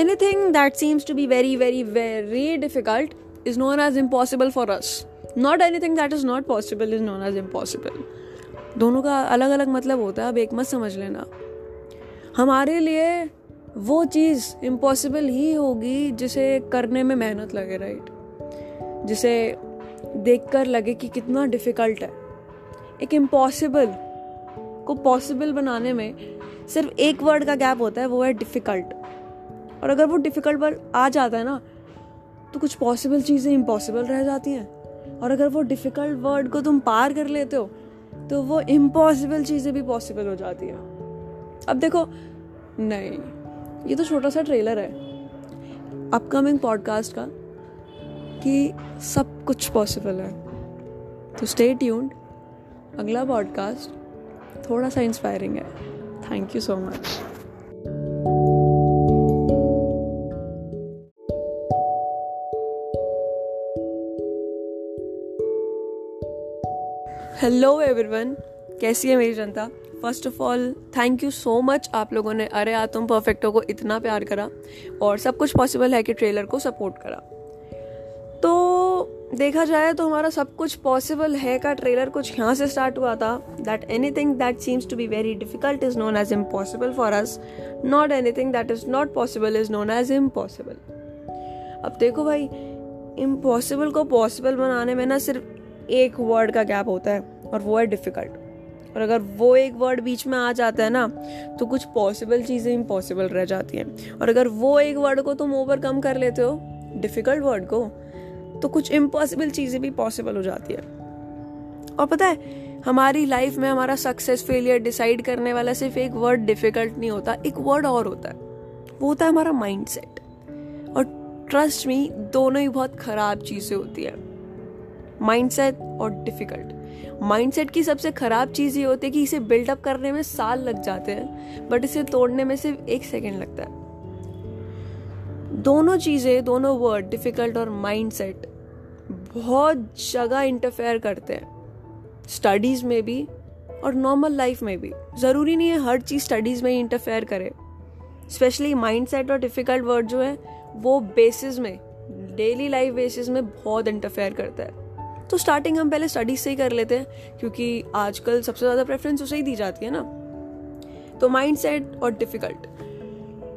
anything that seems to be very very very difficult is known as impossible for us. Not anything that is not possible is known as impossible. दोनों का अलग अलग मतलब होता है, अब एक मत समझ लेना। हमारे लिए वो चीज़ इम्पॉसिबल ही होगी जिसे करने में मेहनत लगे राइट जिसे देखकर लगे कि कितना डिफ़िकल्ट है। एक इम्पॉसिबल को पॉसिबल बनाने में सिर्फ़ एक वर्ड का गैप होता है, वो है डिफ़िकल्ट और अगर वो डिफ़िकल्ट वर्ड आ जाता है ना तो कुछ पॉसिबल चीज़ें इम्पॉसिबल रह जाती हैं। और अगर वो डिफ़िकल्ट वर्ड को तुम पार कर लेते हो तो वो इम्पॉसिबल चीज़ें भी पॉसिबल हो जाती हैं। अब देखो, नहीं, ये तो छोटा सा ट्रेलर है अपकमिंग पॉडकास्ट का, कि सब कुछ पॉसिबल है। तो स्टे ट्यून्ड अगला पॉडकास्ट थोड़ा सा इंस्पायरिंग है। Thank you so much hello everyone कैसी है मेरी जनता? First of all thank you so much आप लोगों ने, अरे आ तुम परफेक्टो को इतना प्यार करा और सब कुछ पॉसिबल है कि ट्रेलर को सपोर्ट करा। तो देखा जाए तो हमारा सब कुछ पॉसिबल है का ट्रेलर कुछ यहाँ से स्टार्ट हुआ था। That anything that seems to be very difficult is known as impossible for us not anything that is not possible is known as impossible अब देखो भाई इम्पॉसिबल को पॉसिबल बनाने में ना सिर्फ़ एक वर्ड का गैप होता है। और वो है डिफ़िकल्ट और अगर वो एक वर्ड बीच में आ जाता है ना तो कुछ पॉसिबल चीज़ें इम्पॉसिबल रह जाती हैं। और अगर वो एक वर्ड को तुम ओवरकम कर लेते हो डिफ़िकल्ट वर्ड को तो कुछ इम्पॉसिबल चीज़ें भी पॉसिबल हो जाती है। और पता है, हमारी लाइफ में हमारा सक्सेस फेलियर डिसाइड करने वाला सिर्फ़ एक वर्ड डिफ़िकल्ट नहीं होता, एक वर्ड और होता है। वो होता है हमारा माइंड सेट और ट्रस्ट में दोनों ही बहुत ख़राब चीज़ें होती है। माइंडसेट और डिफ़िकल्ट माइंडसेट की सबसे खराब चीज़ ये होती है कि इसे बिल्डअप करने में साल लग जाते हैं बट इसे तोड़ने में सिर्फ़ एक सेकेंड लगता है। दोनों चीज़ें, दोनों वर्ड डिफ़िकल्ट और माइंडसेट बहुत जगह इंटरफेयर करते हैं। स्टडीज़ में भी और नॉर्मल लाइफ में भी। ज़रूरी नहीं है हर चीज़ स्टडीज़ में ही इंटरफेयर करे। स्पेशली माइंडसेट और डिफ़िकल्ट वर्ड जो है, वो बेसिस में डेली लाइफ बेसिस में बहुत इंटरफेयर करता है। तो स्टार्टिंग हम पहले स्टडीज़ से ही कर लेते हैं, क्योंकि आजकल सबसे ज़्यादा प्रेफरेंस उसे ही दी जाती है ना। तो माइंड सेट और डिफ़िकल्ट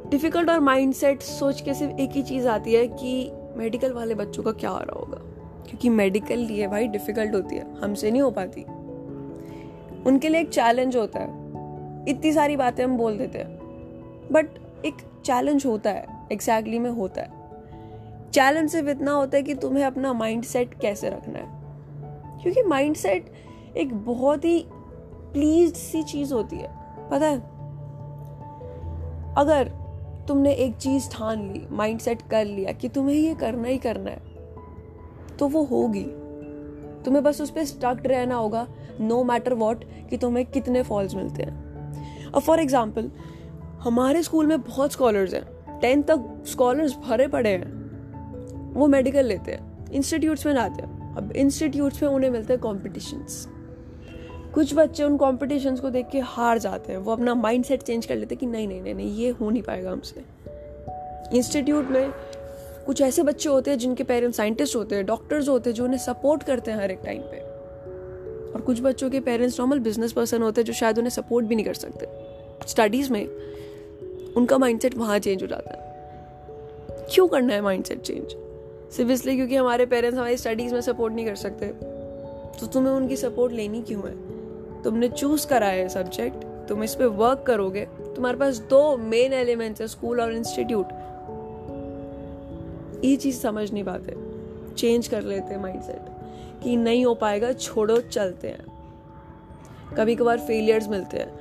डिफ़िकल्ट और माइंड सेट सोच के सिर्फ़ एक ही चीज़ आती है कि मेडिकल वाले बच्चों का क्या हो रहा होगा। क्योंकि मेडिकल लिए भाई डिफ़िकल्ट होती है, हमसे नहीं हो पाती। उनके लिए एक चैलेंज होता है। इतनी सारी बातें हम बोल देते हैं। बट एक चैलेंज होता है एग्जैक्टली exactly में होता है। चैलेंज सिर्फ़ इतना होता है कि तुम्हें अपना माइंड सेट कैसे रखना है। क्योंकि माइंडसेट एक बहुत ही प्लीज़ सी चीज़ होती है, पता है? अगर तुमने एक चीज़ ठान ली माइंडसेट कर लिया कि तुम्हें ये करना ही करना है तो वो होगी। तुम्हें बस उस पर स्टक्ड रहना होगा नो मैटर वॉट कि तुम्हें कितने फॉल्स मिलते हैं। अब फॉर एग्ज़ाम्पल हमारे स्कूल में बहुत स्कॉलर्स हैं। टेंथ तक स्कॉलर्स भरे पड़े हैं। वो मेडिकल लेते हैं इंस्टीट्यूट्स में जाते हैं। अब इंस्टीट्यूट्स में उन्हें मिलते हैं कॉम्पिटिशन्स कुछ बच्चे उन कॉम्पिटिशन्स को देख के हार जाते हैं। वो अपना माइंड सेट चेंज कर लेते हैं कि नहीं नहीं नहीं नहीं, ये हो नहीं पाएगा हमसे। इंस्टीट्यूट में कुछ ऐसे बच्चे होते हैं जिनके पेरेंट्स साइंटिस्ट होते हैं डॉक्टर्स होते हैं, जो उन्हें सपोर्ट करते हैं हर एक टाइम पे। और कुछ बच्चों के पेरेंट्स नॉर्मल बिज़नेस पर्सन होते हैं जो शायद उन्हें सपोर्ट भी नहीं कर सकते। स्टडीज़ में उनका माइंडसेट वहाँ चेंज हो जाता है। क्यों करना है माइंडसेट चेंज सिर्फ़ इसलिए क्योंकि हमारे पेरेंट्स हमारी स्टडीज़ में सपोर्ट नहीं कर सकते। तो तुम्हें उनकी सपोर्ट लेनी क्यों है? तुमने चूज़ करा है सब्जेक्ट तुम इस पर वर्क करोगे। तुम्हारे पास दो मेन एलिमेंट्स है स्कूल और इंस्टीट्यूट ये चीज़ समझ नहीं पाते। चेंज कर लेते हैं माइंडसेट कि नहीं हो पाएगा, छोड़ो, चलते हैं। कभी कभार फेलियर्स मिलते हैं।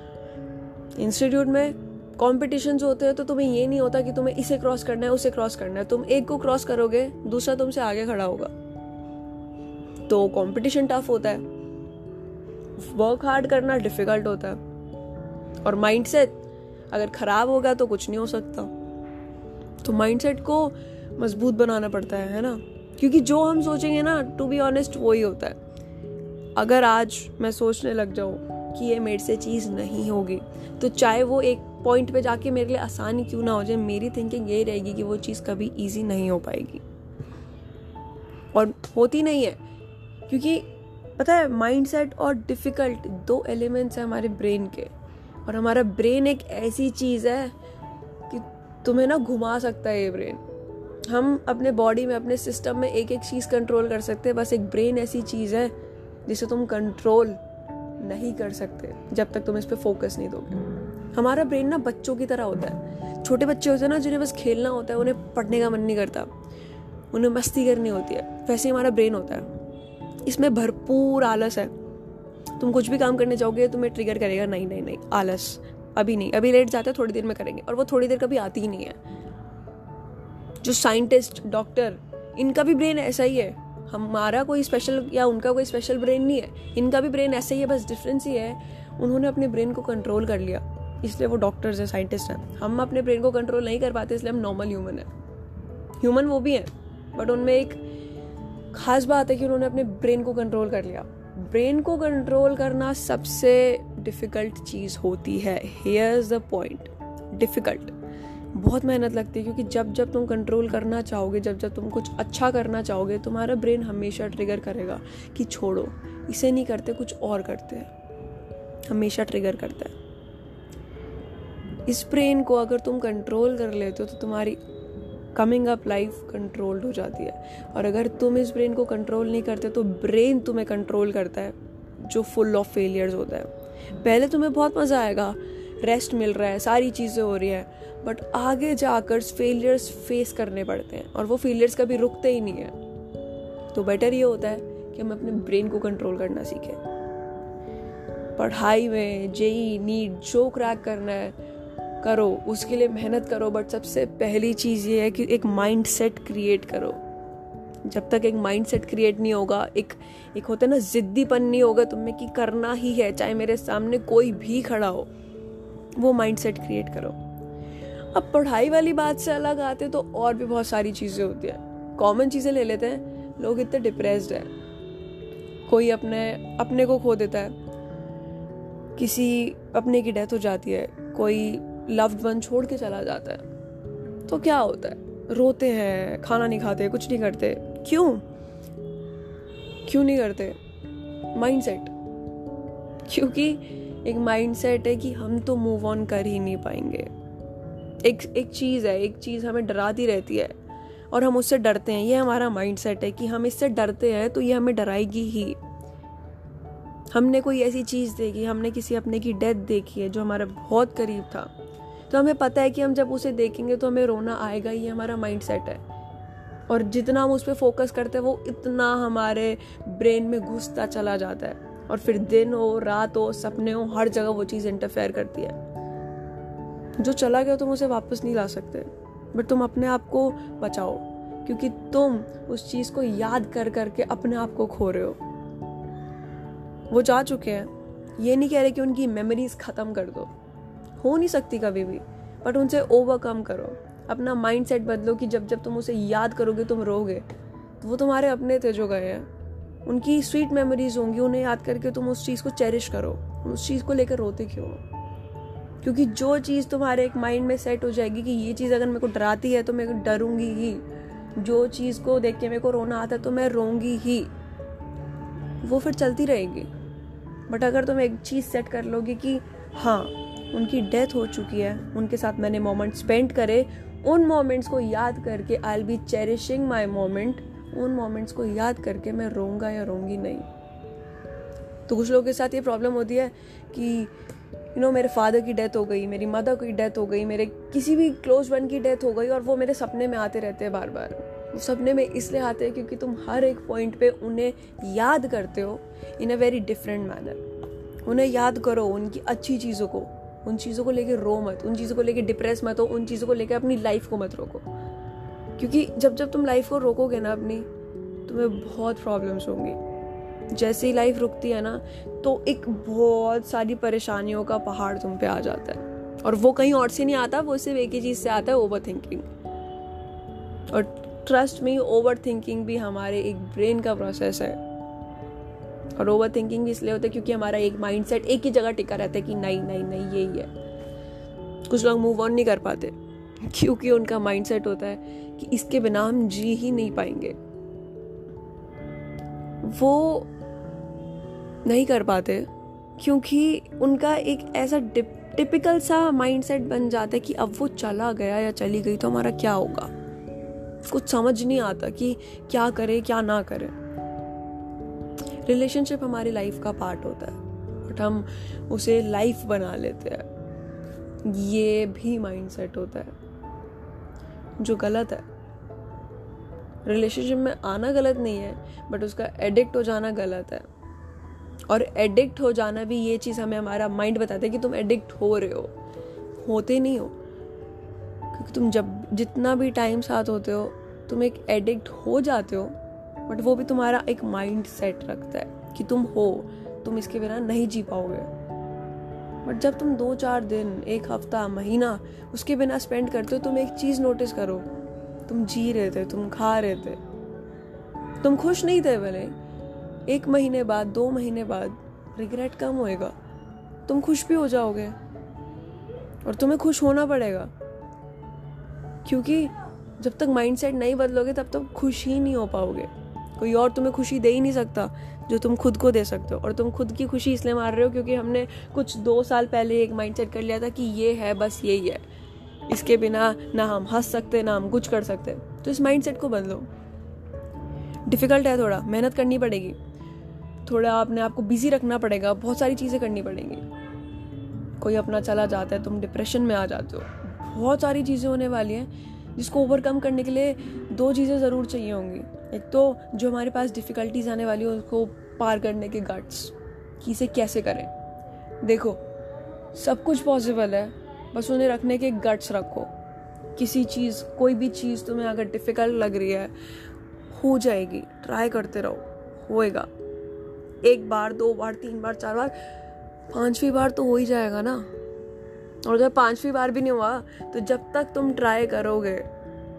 इंस्टीट्यूट में कॉम्पिटिशन होते हैं तो तुम्हें ये नहीं होता कि तुम्हें इसे क्रॉस करना है, उसे क्रॉस करना है। तुम एक को क्रॉस करोगे, दूसरा तुमसे आगे खड़ा होगा। तो कंपटीशन टफ होता है। वर्क हार्ड करना डिफ़िकल्ट होता है। और माइंडसेट अगर खराब होगा तो कुछ नहीं हो सकता। तो माइंडसेट को मज़बूत बनाना पड़ता है है ना? क्योंकि जो हम सोचेंगे ना टू बी ऑनेस्ट वो ही होता है। अगर आज मैं सोचने लग जाऊँ कि ये मेरे से चीज़ नहीं होगी तो चाहे वो एक पॉइंट पे जाके मेरे लिए आसान क्यों ना हो जाए, मेरी थिंकिंग यही रहेगी कि वो चीज़ कभी ईजी नहीं हो पाएगी। और होती नहीं है, क्योंकि पता है माइंडसेट और डिफ़िकल्ट दो एलिमेंट्स हैं हमारे ब्रेन के। और हमारा ब्रेन एक ऐसी चीज़ है कि तुम्हें ना घुमा सकता है ये ब्रेन हम अपने बॉडी में, अपने सिस्टम में एक एक चीज़ कंट्रोल कर सकते हैं, बस एक ब्रेन ऐसी चीज़ है जिसे तुम कंट्रोल नहीं कर सकते, जब तक तुम इस पर फोकस नहीं दोगे। हमारा ब्रेन ना बच्चों की तरह होता है। छोटे बच्चे होते हैं ना, जिन्हें बस खेलना होता है, उन्हें पढ़ने का मन नहीं करता। उन्हें मस्ती करनी होती है। वैसे ही हमारा ब्रेन होता है। इसमें भरपूर आलस है। तुम कुछ भी काम करने जाओगे, तुम्हें ट्रिगर करेगा, नहीं नहीं नहीं, आलस। अभी नहीं। अभी लेट जाते थोड़ी देर में करेंगे। और वो थोड़ी देर कभी आती ही नहीं है। जो साइंटिस्ट डॉक्टर इनका भी ब्रेन ऐसा ही है। हमारा कोई स्पेशल या उनका कोई स्पेशल ब्रेन नहीं है। इनका भी ब्रेन ऐसा ही है, बस डिफरेंस ही है। उन्होंने अपने ब्रेन को कंट्रोल कर लिया। इसलिए वो डॉक्टर्स हैं साइंटिस्ट हैं। हम अपने ब्रेन को कंट्रोल नहीं कर पाते, इसलिए हम नॉर्मल ह्यूमन हैं। ह्यूमन वो भी हैं बट उनमें एक खास बात है कि उन्होंने अपने ब्रेन को कंट्रोल कर लिया। ब्रेन को कंट्रोल करना सबसे डिफ़िकल्ट चीज़ होती है। Here is the point difficult बहुत मेहनत लगती है, क्योंकि जब जब तुम कंट्रोल करना चाहोगे, जब जब तुम कुछ अच्छा करना चाहोगे, तुम्हारा ब्रेन हमेशा ट्रिगर करेगा कि छोड़ो, इसे नहीं करते, कुछ और करते हैं। हमेशा ट्रिगर करता है। इस ब्रेन को अगर तुम कंट्रोल कर लेते हो तो तुम्हारी कमिंग अप लाइफ कंट्रोल्ड हो जाती है। और अगर तुम इस ब्रेन को कंट्रोल नहीं करते तो ब्रेन तुम्हें कंट्रोल करता है, जो फुल ऑफ़ फेलियर्स होता है। पहले तुम्हें बहुत मज़ा आएगा रेस्ट मिल रहा है, सारी चीज़ें हो रही है बट आगे जाकर फेलियर्स फेस करने पड़ते हैं, और वो फेलियर्स कभी रुकते ही नहीं है। तो बेटर ये होता है कि हम अपने ब्रेन को कंट्रोल करना सीखें। पढ़ाई में, जेई, नीट, जो क्रैक करना है करो, उसके लिए मेहनत करो बट सबसे पहली चीज़ ये है कि एक माइंड सेट क्रिएट करो। जब तक एक माइंड सेट क्रिएट नहीं होगा, एक एक होता है ना, जिद्दीपन नहीं होगा तुम्हें कि करना ही है, चाहे मेरे सामने कोई भी खड़ा हो, वो माइंड सेट क्रिएट करो। अब पढ़ाई वाली बात से अलग आते तो और भी बहुत सारी चीज़ें होती है। कॉमन चीज़ें ले लेते हैं, लोग इतने डिप्रेस्ड है। कोई अपने अपने को खो देता है। किसी अपने की डेथ हो जाती है, कोई लव्ड वन छोड़ के चला जाता है। तो क्या होता है? रोते हैं, खाना नहीं खाते, कुछ नहीं करते। क्यों? क्यों नहीं करते? माइंडसेट क्योंकि एक माइंडसेट है कि हम तो मूव ऑन कर ही नहीं पाएँगे। एक एक चीज़ है, एक चीज़ हमें डराती रहती है और हम उससे डरते हैं। ये हमारा माइंडसेट है कि हम इससे डरते हैं तो ये हमें डराएगी ही। हमने कोई ऐसी चीज़ देखी, हमने किसी अपने की डेथ देखी है जो हमारा बहुत करीब था। तो हमें पता है कि हम जब उसे देखेंगे तो हमें रोना आएगा, ये हमारा माइंड सेट है। और जितना हम उस पर फोकस करते हैं, वो इतना हमारे ब्रेन में घुसता चला जाता है। और फिर दिन हो, रात हो, सपने हो, हर जगह वो चीज़ इंटरफेयर करती है। जो चला गया तुम उसे वापस नहीं ला सकते बट तुम अपने आप को बचाओ, क्योंकि तुम उस चीज़ को याद कर करके अपने आप को खो रहे हो। वो जा चुके हैं। ये नहीं कह रहे कि उनकी मेमोरीज ख़त्म कर दो। हो नहीं सकती कभी भी। बट उनसे ओवरकम करो। अपना माइंड सेट बदलो कि जब जब तुम उसे याद करोगे, तुम रोगे तो वो तुम्हारे अपने थे जो गए हैं। उनकी स्वीट मेमोरीज होंगी, उन्हें याद करके तुम उस चीज़ को चेरिश करो। उस चीज़ को लेकर रोते क्यों क्योंकि जो चीज़ तुम्हारे एक माइंड में सेट हो जाएगी कि ये चीज़ अगर मेरे को डराती है तो मैं डरूँगी ही। जो चीज़ को देख के मेरे को रोना आता है तो मैं रोंगी ही। वो फिर चलती रहेगी। बट अगर तुम एक चीज़ सेट कर लोगे कि हाँ उनकी डेथ हो चुकी है। उनके साथ मैंने मोमेंट स्पेंड करे। उन मोमेंट्स को याद करके I'll be cherishing my moment उन मोमेंट्स को याद करके मैं रोऊँगा या रोंगी नहीं। तो कुछ लोगों के साथ ये प्रॉब्लम होती है कि यू you नो know, मेरे फादर की डेथ हो गई मेरी मदर की डेथ हो गई मेरे किसी भी क्लोज वन की डेथ हो गई और वो मेरे सपने में आते रहते हैं बार बार वो सपने में इसलिए आते हैं क्योंकि तुम हर एक पॉइंट पे उन्हें याद करते हो in a very different manner उन्हें याद करो उनकी अच्छी चीज़ों को। उन चीज़ों को लेके रो मत, उन चीज़ों को लेके डिप्रेस मत हो, उन चीज़ों को लेके अपनी लाइफ को मत रोको। क्योंकि जब जब तुम लाइफ को रोकोगे ना अपनी, तुम्हें बहुत प्रॉब्लम्स होंगी। जैसे ही लाइफ रुकती है ना तो एक बहुत सारी परेशानियों का पहाड़ तुम पे आ जाता है। और वो कहीं और से नहीं आता, वो सिर्फ़ एक ही चीज़ से आता है ओवर थिंकिंग और ट्रस्ट में ओवर थिंकिंग भी हमारे एक ब्रेन का प्रोसेस है। और ओवर थिंकिंग भी इसलिए होता है क्योंकि हमारा एक माइंडसेट एक ही जगह टिका रहता है कि नहीं नहीं नहीं, यही है। कुछ लोग मूव ऑन नहीं कर पाते, क्योंकि उनका माइंडसेट होता है कि इसके बिना हम जी ही नहीं पाएँगे। वो नहीं कर पाते, क्योंकि उनका एक ऐसा टिपिकल सा माइंडसेट बन जाता है कि अब वो चला गया या चली गई तो हमारा क्या होगा? कुछ समझ नहीं आता कि क्या करे, क्या ना करे। रिलेशनशिप हमारी लाइफ का पार्ट होता है। बट हम उसे लाइफ बना लेते हैं। ये भी माइंडसेट होता है, जो गलत है। रिलेशनशिप में आना गलत नहीं है बट उसका एडिक्ट हो जाना गलत है। और एडिक्ट हो जाना भी ये चीज़ हमें हमारा माइंड बताता है कि तुम एडिक्ट हो रहे हो। होते नहीं हो। क्योंकि तुम जब जितना भी टाइम साथ होते हो, तुम एक एडिक्ट हो जाते हो। बट वो भी तुम्हारा एक माइंड सेट रखता है कि तुम हो, तुम इसके बिना नहीं जी पाओगे। बट जब तुम दो चार दिन, एक हफ़्ता, महीना उसके बिना स्पेंड करते हो, तुम एक चीज़ नोटिस करो। तुम जी रहे थे, तुम खा रहे थे। तुम खुश नहीं थे भले। एक महीने बाद, दो महीने बाद रिग्रेट कम होएगा। तुम खुश भी हो जाओगे। और तुम्हें खुश होना पड़ेगा। क्योंकि जब तक माइंडसेट नहीं बदलोगे, तब तक खुश ही नहीं हो पाओगे। कोई और तुम्हें खुशी दे ही नहीं सकता, जो तुम खुद को दे सकते हो। और तुम खुद की खुशी इसलिए मार रहे हो क्योंकि हमने कुछ दो साल पहले एक माइंडसेट कर लिया था कि ये है, बस यही है। इसके बिना ना हम हंस सकते, ना हम कुछ कर सकते। तो इस माइंडसेट को बदलो। डिफ़िकल्ट है थोड़ा, मेहनत करनी पड़ेगी। थोड़ा अपने आप को बिज़ी रखना पड़ेगा, बहुत सारी चीज़ें करनी पड़ेंगी। कोई अपना चला जाता है, तुम डिप्रेशन में आ जाते हो। बहुत सारी चीज़ें होने वाली हैं, जिसको ओवरकम करने के लिए दो चीज़ें ज़रूर चाहिए होंगी। एक तो जो हमारे पास डिफ़िकल्टीज आने वाली हो उसको पार करने के गट्स कि इसे कैसे करें। देखो, सब कुछ पॉसिबल है, बस उन्हें रखने के गट्स रखो। किसी चीज़, कोई भी चीज़ तुम्हें अगर डिफ़िकल्ट लग रही है, हो जाएगी। ट्राई करते रहो, होएगा। एक बार, दो बार, तीन बार, चार बार, पांचवी बार तो हो ही जाएगा ना। और जब पांचवी बार भी नहीं हुआ तो जब तक तुम ट्राई करोगे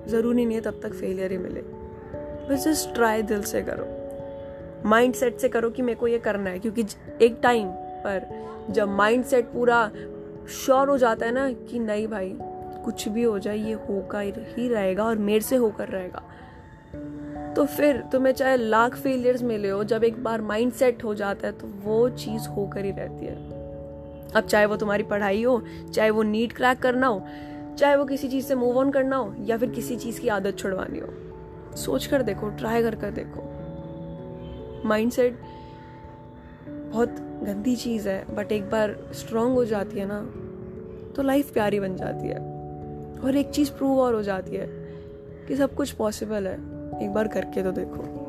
ज़रूरी नहीं है तब तक फेलियर ही मिले। बस जस्ट ट्राई दिल से करो। माइंड सेट से करो कि मेरे को ये करना है, क्योंकि एक टाइम पर जब माइंड सेट पूरा श्योर हो जाता है ना कि नहीं भाई, कुछ भी हो जाए, ये होकर ही रहेगा और मेरे से होकर रहेगा। तो फिर तुम्हें चाहे लाख फेलियर्स मिले हो, जब एक बार माइंड सेट हो जाता है तो वो चीज़ होकर ही रहती है। अब चाहे वो तुम्हारी पढ़ाई हो, चाहे वो नीट क्रैक करना हो चाहे वो किसी चीज़ से मूव ऑन करना हो या फिर किसी चीज़ की आदत छुड़वानी हो। सोच कर देखो ट्राई कर कर देखो। माइंड सेट बहुत गंदी चीज़ है बट एक बार स्ट्रांग हो जाती है ना तो लाइफ प्यारी बन जाती है। और एक चीज़ प्रूव और हो जाती है कि सब कुछ पॉसिबल है। एक बार करके तो देखो।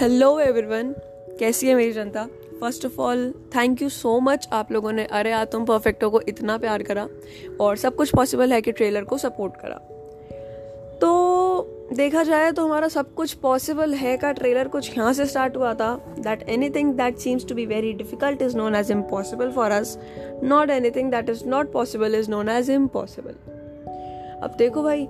हेलो एवरीवन कैसी है मेरी जनता? First of all thank you so much आप लोगों ने अरे आ तुम परफेक्टो को इतना प्यार करा और सब कुछ पॉसिबल है कि ट्रेलर को सपोर्ट करा। तो देखा जाए तो हमारा सब कुछ पॉसिबल है का ट्रेलर कुछ यहाँ से स्टार्ट हुआ था। That anything that seems to be very difficult is known as impossible for us not anything that is not possible is known as impossible अब देखो भाई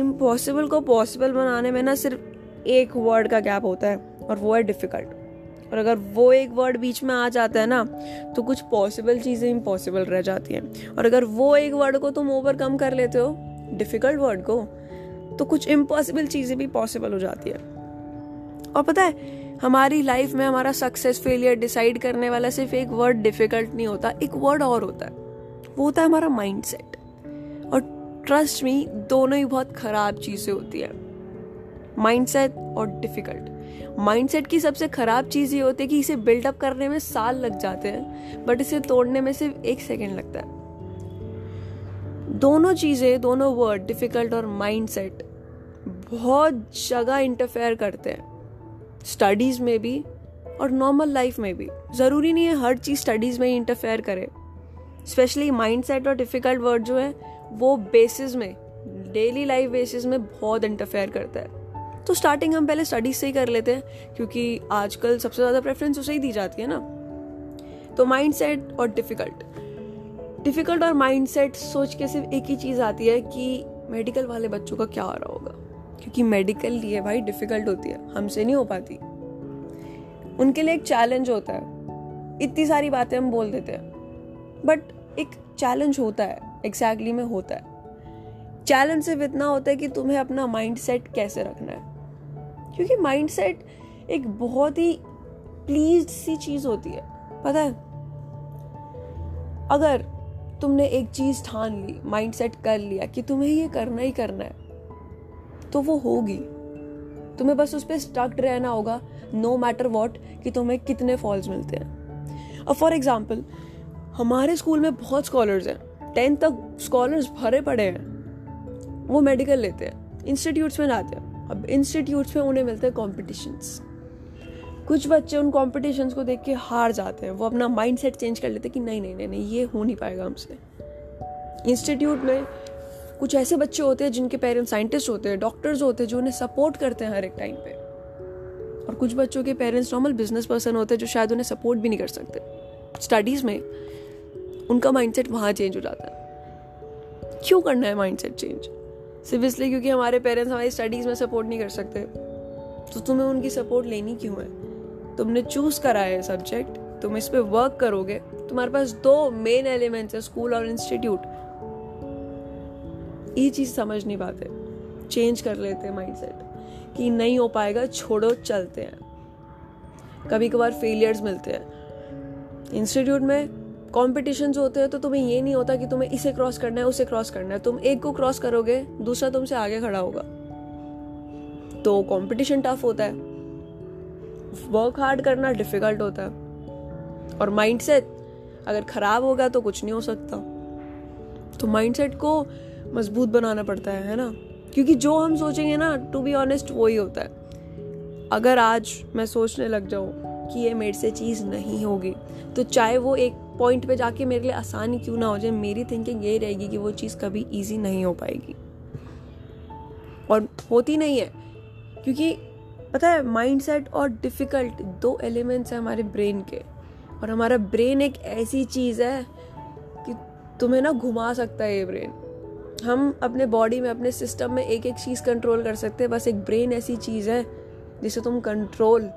इम्पॉसिबल को पॉसिबल बनाने में ना सिर्फ़ एक वर्ड का गैप होता है और वो है डिफ़िकल्ट और अगर वो एक वर्ड बीच में आ जाता है ना तो कुछ पॉसिबल चीज़ें इम्पॉसिबल रह जाती हैं। और अगर वो एक वर्ड को तुम ओवरकम कर लेते हो डिफ़िकल्ट वर्ड को तो कुछ इम्पॉसिबल चीज़ें भी पॉसिबल हो जाती है। और पता है, हमारी लाइफ में हमारा सक्सेस फेलियर डिसाइड करने वाला सिर्फ़ एक वर्ड डिफ़िकल्ट नहीं होता, एक वर्ड और होता है। वो होता है हमारा माइंड सेट और ट्रस्ट में दोनों ही बहुत खराब चीज़ें होती है। माइंड सेट और डिफ़िकल्ट माइंड सेट की सबसे खराब चीज़ ये होती है कि इसे बिल्डअप करने में साल लग जाते हैं बट इसे तोड़ने में सिर्फ़ एक सेकेंड लगता है। दोनों चीज़ें, दोनों वर्ड डिफ़िकल्ट और माइंड सेट बहुत जगह इंटरफेयर करते हैं। स्टडीज़ में भी और नॉर्मल लाइफ में भी। ज़रूरी नहीं है हर चीज़ स्टडीज़ में ही इंटरफेयर करे। स्पेशली माइंड सेट और डिफ़िकल्ट वर्ड जो है, वो बेसिस में डेली लाइफ बेसिस में बहुत इंटरफेयर करता है। तो स्टार्टिंग हम पहले स्टडीज़ से ही कर लेते हैं, क्योंकि आजकल सबसे ज़्यादा प्रेफरेंस उसे ही दी जाती है ना। तो माइंड सेट और डिफ़िकल्ट डिफ़िकल्ट और माइंडसेट सोच के सिर्फ़ एक ही चीज़ आती है कि मेडिकल वाले बच्चों का क्या हो रहा होगा। क्योंकि मेडिकल लिए भाई डिफ़िकल्ट होती है, हमसे नहीं हो पाती। उनके लिए एक चैलेंज होता है। इतनी सारी बातें हम बोल देते हैं। बट एक चैलेंज होता है एग्जैक्टली exactly में होता है। चैलेंज सिर्फ़ इतना होता है कि तुम्हें अपना माइंड सेट कैसे रखना है। क्योंकि माइंड सेट एक बहुत ही प्लीज़ सी चीज़ होती है, पता है? अगर तुमने एक चीज़ ठान ली माइंड सेट कर लिया कि तुम्हें ये करना ही करना है तो वो होगी। तुम्हें बस उस पर स्टक्ड रहना होगा नो मैटर वॉट कि तुम्हें कितने फॉल्स मिलते हैं। अब फॉर एग्ज़ाम्पल हमारे स्कूल में बहुत स्कॉलर्स हैं। टेंथ तक स्कॉलर्स भरे पड़े हैं। वो मेडिकल लेते हैं इंस्टीट्यूट्स में जाते हैं। अब इंस्टीट्यूट्स में उन्हें मिलते हैं कॉम्पिटिशन्स कुछ बच्चे उन कॉम्पिटिशन्स को देख के हार जाते हैं। वो अपना माइंड सेट चेंज कर लेते हैं कि नहीं नहीं नहीं नहीं, ये हो नहीं पाएगा हमसे। इंस्टीट्यूट में कुछ ऐसे बच्चे होते हैं जिनके पेरेंट्स साइंटिस्ट होते हैं डॉक्टर्स होते हैं, जो उन्हें सपोर्ट करते हैं हर एक टाइम पे। और कुछ बच्चों के पेरेंट्स नॉर्मल बिज़नेस पर्सन होते हैं जो शायद उन्हें सपोर्ट भी नहीं कर सकते। स्टडीज़ में उनका माइंडसेट वहाँ चेंज हो जाता है। क्यों करना है माइंडसेट चेंज सिर्फ़ इसलिए क्योंकि हमारे पेरेंट्स हमारी स्टडीज़ में सपोर्ट नहीं कर सकते। तो तुम्हें उनकी सपोर्ट लेनी क्यों है? तुमने चूज़ करा है सब्जेक्ट तुम इस पर वर्क करोगे। तुम्हारे पास दो मेन एलिमेंट्स है स्कूल और इंस्टीट्यूट ये चीज़ समझ नहीं पाते। चेंज कर लेते हैं माइंडसेट कि नहीं हो पाएगा, छोड़ो, चलते हैं। कभी कभार फेलियर्स मिलते हैं। इंस्टीट्यूट में कॉम्पिटिशन होते हैं तो तुम्हें ये नहीं होता कि तुम्हें इसे क्रॉस करना है, उसे क्रॉस करना है। तुम एक को क्रॉस करोगे, दूसरा तुमसे आगे खड़ा होगा। तो कंपटीशन टफ होता है। वर्क हार्ड करना डिफ़िकल्ट होता है। और माइंडसेट अगर खराब होगा तो कुछ नहीं हो सकता। तो माइंडसेट को मज़बूत बनाना पड़ता है है ना? क्योंकि जो हम सोचेंगे ना टू बी ऑनेस्ट वो ही होता है। अगर आज मैं सोचने लग जाऊँ कि ये मेरे से चीज़ नहीं होगी तो चाहे वो एक पॉइंट पे जाके मेरे लिए आसानी क्यों ना हो जाए, मेरी थिंकिंग यही रहेगी कि वो चीज़ कभी इजी नहीं हो पाएगी। और होती नहीं है, क्योंकि पता है माइंडसेट और डिफ़िकल्ट दो एलिमेंट्स हैं हमारे ब्रेन के। और हमारा ब्रेन एक ऐसी चीज़ है कि तुम्हें ना घुमा सकता है ये ब्रेन हम अपने बॉडी में, अपने सिस्टम में एक एक चीज़ कंट्रोल कर सकते हैं, बस एक ब्रेन ऐसी चीज़ है जिसे तुम कंट्रोल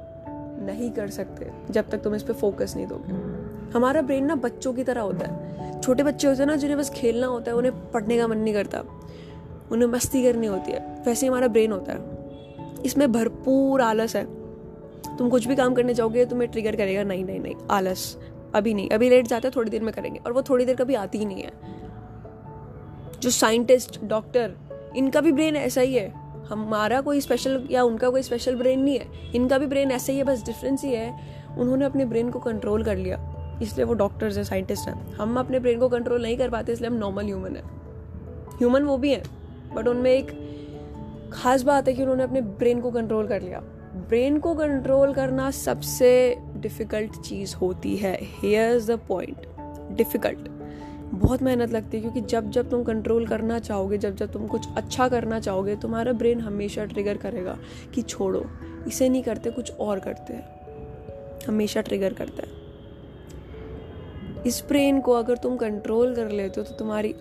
नहीं कर सकते, जब तक तुम इस पर फोकस नहीं दोगे। हमारा ब्रेन ना बच्चों की तरह होता है। छोटे बच्चे होते हैं ना, जिन्हें बस खेलना होता है, उन्हें पढ़ने का मन नहीं करता। उन्हें मस्ती करनी होती है। वैसे ही हमारा ब्रेन होता है। इसमें भरपूर आलस है। तुम कुछ भी काम करने जाओगे, तुम्हें ट्रिगर करेगा, नहीं नहीं नहीं, आलस। अभी नहीं। अभी लेट जाते थोड़ी देर में करेंगे। और वो थोड़ी देर कभी आती ही नहीं है। जो साइंटिस्ट डॉक्टर इनका भी ब्रेन ऐसा ही है। हमारा कोई स्पेशल या उनका कोई स्पेशल ब्रेन नहीं है। इनका भी ब्रेन ऐसा ही है, बस डिफरेंस ही है। उन्होंने अपने ब्रेन को कंट्रोल कर लिया। इसलिए वो डॉक्टर्स हैं साइंटिस्ट हैं। हम अपने ब्रेन को कंट्रोल नहीं कर पाते, इसलिए हम नॉर्मल ह्यूमन हैं। ह्यूमन वो भी हैं बट उनमें एक खास बात है कि उन्होंने अपने ब्रेन को कंट्रोल कर लिया। ब्रेन को कंट्रोल करना सबसे डिफ़िकल्ट चीज़ होती है। Here is the point difficult बहुत मेहनत लगती है, क्योंकि जब जब तुम कंट्रोल करना चाहोगे, जब जब तुम कुछ अच्छा करना चाहोगे, तुम्हारा ब्रेन हमेशा ट्रिगर करेगा कि छोड़ो, इसे नहीं करते, कुछ और करते हैं। हमेशा ट्रिगर करता है। इस ब्रेन को अगर तुम कंट्रोल कर लेते हो तो तुम्हारी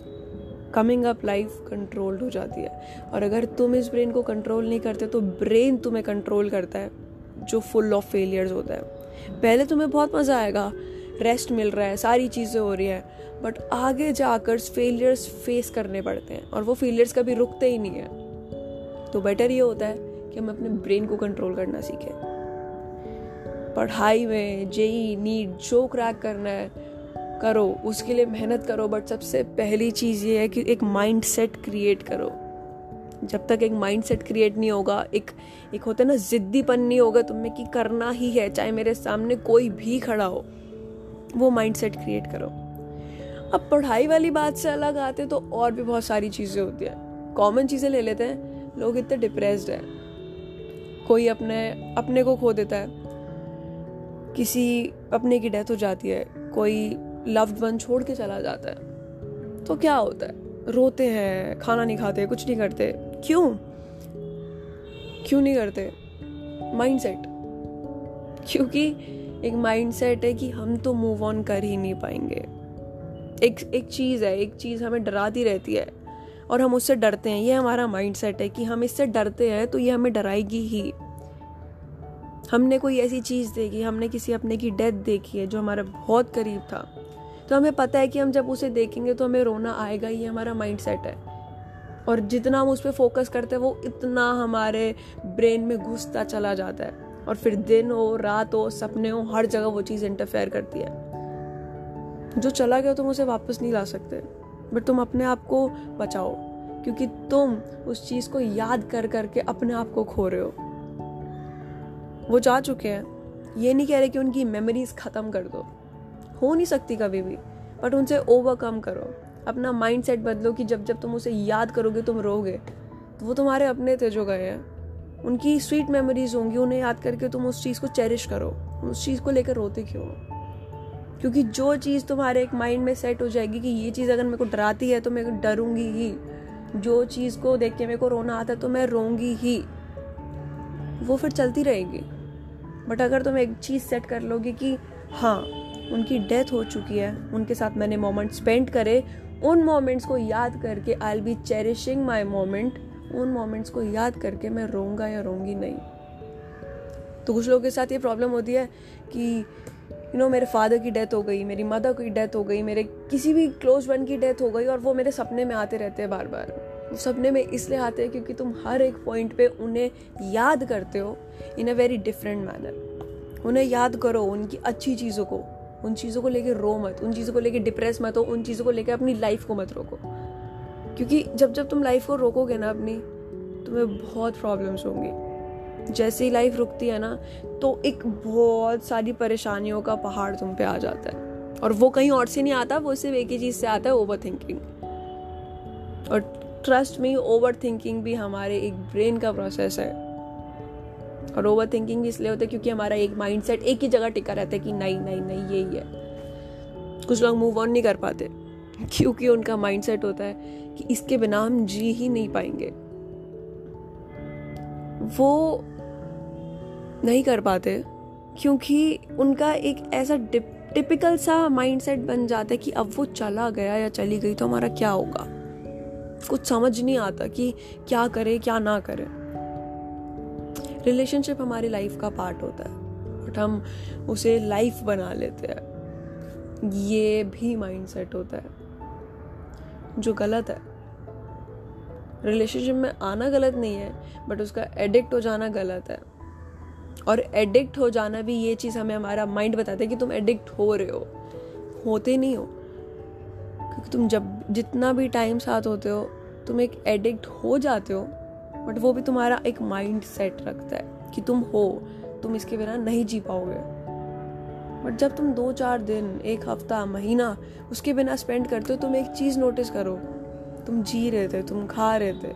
कमिंग अप लाइफ कंट्रोल्ड हो जाती है। और अगर तुम इस ब्रेन को कंट्रोल नहीं करते तो ब्रेन तुम्हें कंट्रोल करता है, जो फुल ऑफ़ फेलियर्स होता है। पहले तुम्हें बहुत मज़ा आएगा रेस्ट मिल रहा है, सारी चीज़ें हो रही हैं बट आगे जाकर फेलियर्स फेस करने पड़ते हैं, और वो फेलियर्स कभी रुकते ही नहीं है। तो बेटर ये होता है कि हम अपने ब्रेन को कंट्रोल करना सीखें। पढ़ाई में, जेई, नीट, जो क्रैक करना है करो, उसके लिए मेहनत करो बट सबसे पहली चीज़ ये है कि एक माइंड सेट क्रिएट करो। जब तक एक माइंड सेट क्रिएट नहीं होगा, एक एक होता है ना, जिद्दीपन नहीं होगा तुम्हें कि करना ही है, चाहे मेरे सामने कोई भी खड़ा हो, वो माइंड सेट क्रिएट करो। अब पढ़ाई वाली बात से अलग आते तो और भी बहुत सारी चीज़ें होती हैं। कॉमन चीज़ें ले लेते हैं, लोग इतने डिप्रेस्ड है। कोई अपने अपने को खो देता है। किसी, अपने की डेथ हो जाती है। कोई लव्ड वन छोड़ के चला जाता है। तो क्या होता है? रोते हैं, खाना नहीं खाते, कुछ नहीं करते। क्यों? क्यों नहीं करते? माइंडसेट क्योंकि एक माइंडसेट है कि हम तो मूव ऑन कर ही नहीं पाएँगे। एक एक चीज़ है, एक चीज़ हमें डराती रहती है। और हम उससे डरते हैं। ये हमारा माइंड सेट है कि हम इससे डरते हैं तो ये हमें डराएगी ही। हमने कोई ऐसी चीज़ देखी, हमने किसी अपने की डेथ देखी है, जो हमारा बहुत करीब था। तो हमें पता है कि हम जब उसे देखेंगे तो हमें रोना आएगा, ये हमारा माइंड सेट है। और जितना हम उस पर फोकस करते हैं, वो इतना हमारे ब्रेन में घुसता चला जाता है। और फिर दिन हो, रात हो, सपने हो, हर जगह वो चीज़ इंटरफेयर करती है। जो चला गया तुम उसे वापस नहीं ला सकते बट तुम अपने आप को बचाओ, क्योंकि तुम उस चीज़ को याद कर करके अपने आप को खो रहे हो। वो जा चुके हैं। ये नहीं कह रहे कि उनकी मेमोरीज ख़त्म कर दो। हो नहीं सकती कभी भी। बट उनसे ओवरकम करो। अपना माइंड सेट बदलो कि जब जब तुम उसे याद करोगे, तुम रोगे तो वो तुम्हारे अपने थे जो गए हैं। उनकी स्वीट मेमोरीज होंगी, उन्हें याद करके तुम उस चीज़ को चेरिश करो। उस चीज़ को लेकर रोते क्यों? क्योंकि जो चीज़ तुम्हारे एक माइंड में सेट हो जाएगी कि ये चीज़ अगर मेरे को डराती है तो मैं डरूँगी ही। जो चीज़ को देख के मेरे को रोना आता है तो मैं रोंगी ही। वो फिर चलती रहेगी। बट अगर तुम एक चीज़ सेट कर लोगे कि हाँ उनकी डेथ हो चुकी है। उनके साथ मैंने मोमेंट स्पेंड करे। उन मोमेंट्स को याद करके I'll be cherishing my moment उन मोमेंट्स को याद करके मैं रोऊँगा या रोंगी नहीं। तो कुछ लोगों के साथ ये प्रॉब्लम होती है कि यू नो मेरे फादर की डेथ हो गई, मेरी मदर की डेथ हो गई, मेरे किसी भी क्लोज वन की डेथ हो गई और वो मेरे सपने में आते रहते हैं बार बार वो सपने में इसलिए आते हैं क्योंकि तुम हर एक पॉइंट पे उन्हें याद करते हो in a very different manner उन्हें याद करो उनकी अच्छी चीज़ों को। उन चीज़ों को लेके रो मत, उन चीज़ों को लेके डिप्रेस मत हो, उन चीज़ों को लेके अपनी लाइफ को मत रोको। क्योंकि जब जब तुम लाइफ को रोकोगे ना अपनी, तुम्हें बहुत प्रॉब्लम्स होंगी। जैसे ही लाइफ रुकती है ना तो एक बहुत सारी परेशानियों का पहाड़ तुम पे आ जाता है। और वो कहीं और से नहीं आता, वो सिर्फ़ एक ही चीज़ से आता है ओवर थिंकिंग और ट्रस्ट में ओवर थिंकिंग भी हमारे एक ब्रेन का प्रोसेस है। और ओवर थिंकिंग भी इसलिए होता है क्योंकि हमारा एक माइंड सेट एक ही जगह टिका रहता है कि नहीं नहीं नहीं, यही है। कुछ लोग मूव ऑन नहीं कर पाते, क्योंकि उनका माइंड सेट होता है कि इसके बिना हम जी ही नहीं पाएँगे। वो नहीं कर पाते, क्योंकि उनका एक ऐसा टिपिकल सा माइंडसेट बन जाता है कि अब वो चला गया या चली गई तो हमारा क्या होगा? कुछ समझ नहीं आता कि क्या करे, क्या ना करे। रिलेशनशिप हमारी लाइफ का पार्ट होता है बट हम उसे लाइफ बना लेते हैं। ये भी माइंड सेट होता है, जो गलत है। रिलेशनशिप में आना गलत नहीं है बट उसका एडिक्ट हो जाना गलत है। और एडिक्ट हो जाना भी ये चीज़ हमें हमारा माइंड बताता है कि तुम एडिक्ट हो रहे हो, होते नहीं हो। क्योंकि तुम जब जितना भी टाइम साथ होते हो, तुम एक एडिक्ट हो जाते हो। बट वो भी तुम्हारा एक माइंड सेट रखता है कि तुम हो, तुम इसके बिना नहीं जी पाओगे। बट जब तुम दो चार दिन, एक हफ़्ता, महीना उसके बिना स्पेंड करते हो, तुम एक चीज़ नोटिस करो। तुम जी रहे थे, तुम खा रहे थे।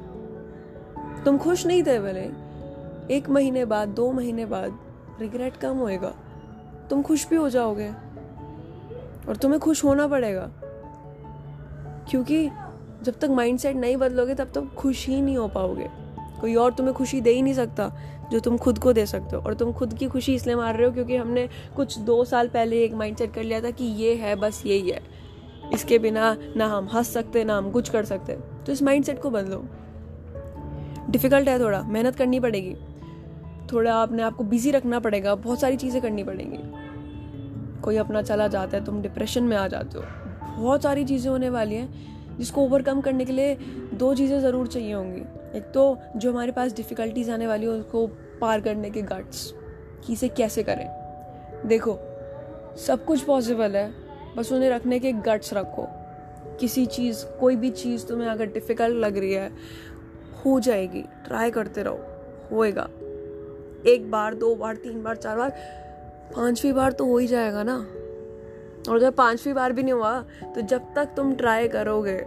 तुम खुश नहीं थे भले। एक महीने बाद, दो महीने बाद रिग्रेट कम होएगा। तुम खुश भी हो जाओगे। और तुम्हें खुश होना पड़ेगा। क्योंकि जब तक माइंडसेट नहीं बदलोगे, तब तक खुश ही नहीं हो पाओगे। कोई और तुम्हें खुशी दे ही नहीं सकता, जो तुम खुद को दे सकते हो। और तुम खुद की खुशी इसलिए मार रहे हो क्योंकि हमने कुछ दो साल पहले एक माइंड कर लिया था कि ये है, बस यही है। इसके बिना ना हम हंस सकते, ना हम कुछ कर सकते। तो इस माइंड को बदलो। डिफ़िकल्ट है थोड़ा, मेहनत करनी पड़ेगी। थोड़ा अपने आप को बिज़ी रखना पड़ेगा, बहुत सारी चीज़ें करनी पड़ेंगी। कोई अपना चला जाता है, तुम डिप्रेशन में आ जाते हो। बहुत सारी चीज़ें होने वाली हैं। जिसको ओवरकम करने के लिए दो चीज़ें ज़रूर चाहिए होंगी। एक तो जो हमारे पास डिफ़िकल्टीज आने वाली है, उसको पार करने के गट्स कि इसे कैसे करें। देखो, सब कुछ पॉसिबल है, बस उन्हें रखने के गट्स रखो। किसी चीज़, कोई भी चीज़ तुम्हें अगर डिफ़िकल्ट लग रही है, हो जाएगी। ट्राई करते रहो, होएगा। एक बार, दो बार, तीन बार, चार बार, पांचवी बार तो हो ही जाएगा ना। और जब पांचवी बार भी नहीं हुआ तो जब तक तुम ट्राई करोगे,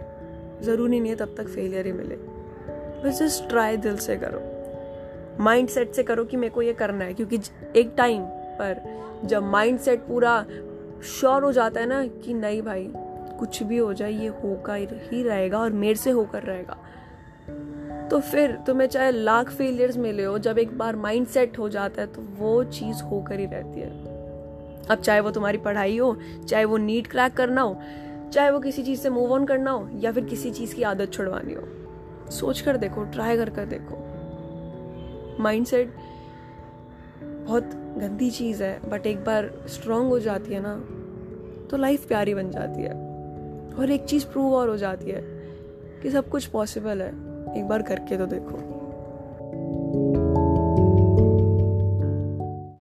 ज़रूरी नहीं है तब तक फेलियर ही मिले। बस जस्ट ट्राई दिल से करो। माइंड सेट से करो कि मेरे को ये करना है, क्योंकि एक टाइम पर जब माइंड सेट पूरा श्योर हो जाता है ना कि नहीं भाई, कुछ भी हो जाए, ये होकर ही रहेगा और मेरे से होकर रहेगा। तो फिर तुम्हें चाहे लाख फेलियर्स मिले हो, जब एक बार माइंड सेट हो जाता है तो वो चीज़ होकर ही रहती है। अब चाहे वो तुम्हारी पढ़ाई हो, चाहे वो नीट क्रैक करना हो, चाहे वो किसी चीज़ से मूव ऑन करना हो, या फिर किसी चीज़ की आदत छुड़वानी हो, सोच कर देखो ट्राई कर कर देखो। माइंडसेट बहुत गंदी चीज़ है बट एक बार स्ट्रांग हो जाती है ना तो लाइफ प्यारी बन जाती है। और एक चीज़ प्रूव और हो जाती है कि सब कुछ पॉसिबल है। एक बार करके तो देखो।